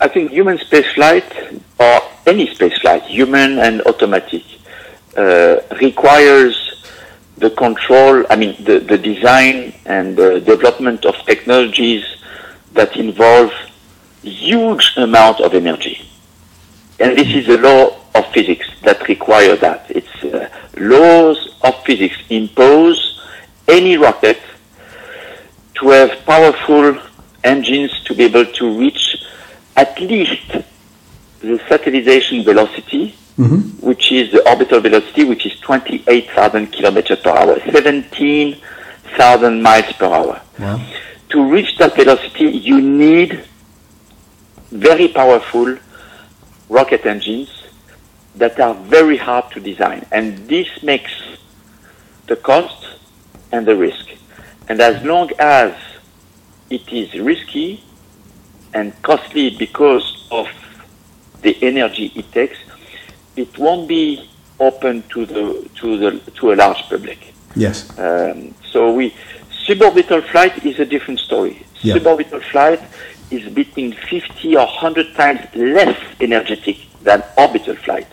I think human spaceflight or any spaceflight, human and automatic, uh, requires the control, I mean, the, the design and the development of technologies that involve huge amount of energy. And this is a law of physics that require that. It's uh, laws of physics impose any rocket to have powerful engines to be able to reach at least the satellization velocity, mm-hmm. which is the orbital velocity, which is 28,000 kilometers per hour, 17,000 miles per hour. Wow. To reach that velocity, you need very powerful rocket engines that are very hard to design. And this makes the cost and the risk. And as long as it is risky and costly because of the energy it takes, it won't be open to the to the to a large public. Yes. Um, so we suborbital flight is a different story. Yeah. Suborbital flight is between 50 or 100 times less energetic than orbital flight.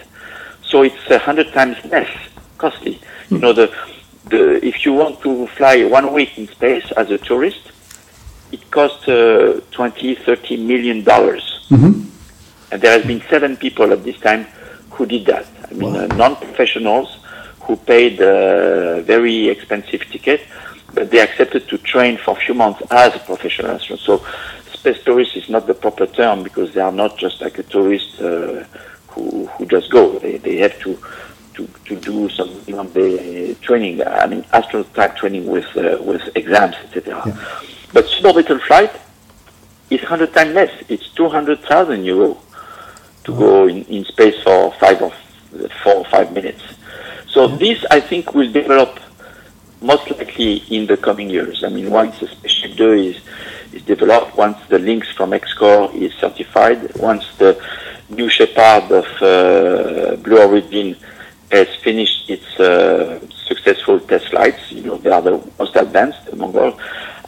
So it's 100 times less costly. Mm. You know, the, the, if you want to fly one week in space as a tourist, it cost uh, 20, 30 million dollars. Mm-hmm. And there has been seven people at this time who did that. I mean, wow. uh, non-professionals who paid a very expensive ticket, but they accepted to train for a few months as a professional astronauts. So space tourist is not the proper term because they are not just like a tourist uh, who, who just go. They, they have to, to, to do some you know, training, I mean, astronaut type training with, uh, with exams, etc. Yeah. But suborbital flight is 100 times less. It's 200,000 euro to oh. go in, in space for five or four or five minutes. So this, I think, will develop most likely in the coming years. I mean, once the Spaceship 2 is is developed, once the Lynx from XCOR is certified, once the New Shepard of uh, Blue Origin has finished its uh, successful test flights, you know, they are the most advanced among all.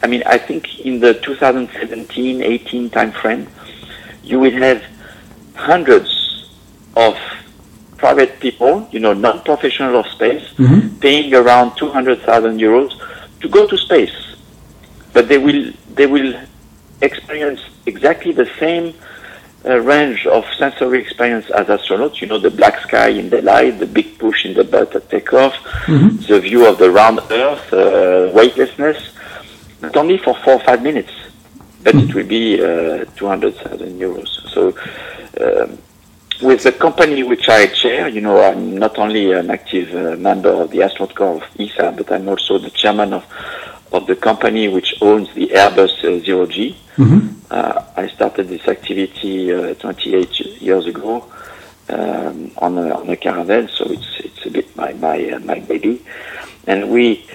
I mean, I think in the 2017-18 timeframe, you will have hundreds of private people, you know, non-professional of space, mm-hmm. paying around 200,000 euros to go to space. But they will they will experience exactly the same uh, range of sensory experience as astronauts. You know, the black sky in the light, the big push in the butt at takeoff, mm-hmm. the view of the round Earth, uh, weightlessness, but only for four or five minutes. But it will be uh, 200,000 euros. So, um, with the company which I chair, you know, I'm not only an active uh, member of the astronaut corps of ESA, but I'm also the chairman of of the company which owns the Airbus uh, Zero G. Mm-hmm. Uh, I started this activity uh, 28 years ago um, on, a, on a Caravelle, so it's it's a bit my my uh, my baby, and we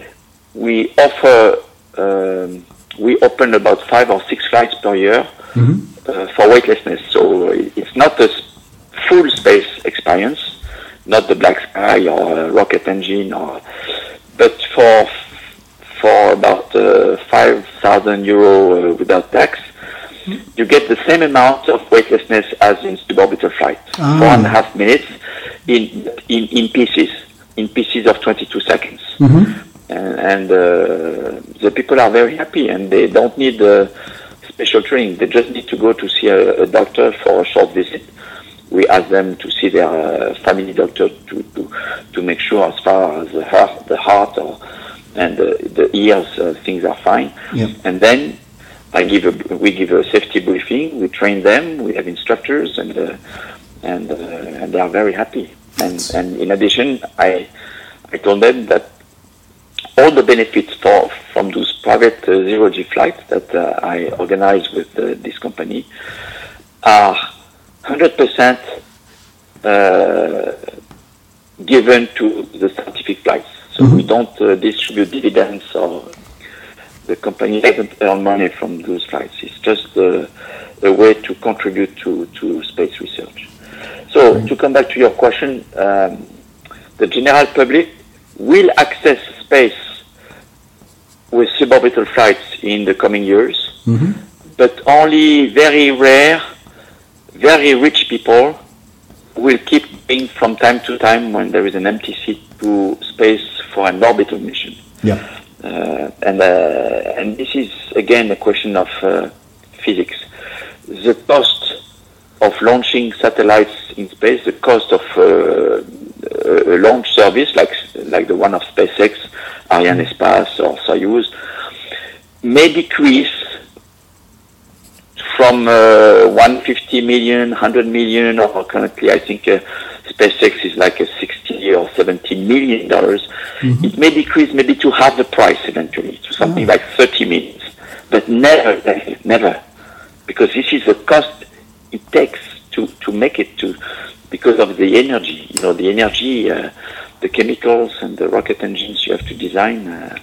we offer um, we open about five or six flights per year mm-hmm. Uh, for weightlessness. So it's not a full space experience, not the black sky or rocket engine, or but for for about uh, 5,000 euro uh, without tax, mm-hmm. you get the same amount of weightlessness as in suborbital flight. Ah. Four and a half minutes in, in, in pieces, in pieces of 22 seconds. Mm-hmm. And, and uh, the people are very happy and they don't need uh, special training. They just need to go to see a, a doctor for a short visit we ask them to see their uh, family doctor to, to, to make sure as far as the heart, the heart or and uh, the ears uh, things are fine. And then I give a, we give a safety briefing. We train them. We have instructors, and uh, and and they are very happy. And and in addition, I I told them that all the benefits for from those private uh, zero G flights that uh, I organize with uh, this company are 100% given to the scientific flights. So mm-hmm. we don't uh, distribute dividends or the company doesn't earn money from those flights. It's just a, a way to contribute to, to space research. So to come back to your question, um, the general public will access space with suborbital flights in the coming years, mm-hmm. but only very rare very rich people will keep going from time to time when there is an empty seat to space for an orbital mission. Yeah. Uh, and uh, and this is again a question of uh, physics. The cost of launching satellites in space, the cost of uh, a launch service like like the one of SpaceX, Arianespace or Soyuz, may decrease from uh, 150 million, 100 million, or currently I think uh, SpaceX is like a 60 or 70 million dollars. Mm-hmm. It may decrease maybe to half the price eventually, to something oh. like 30 million, but never, never, because this is the cost it takes to, to make it to, because of the energy, you know, the energy, uh, the chemicals and the rocket engines you have to design. Uh,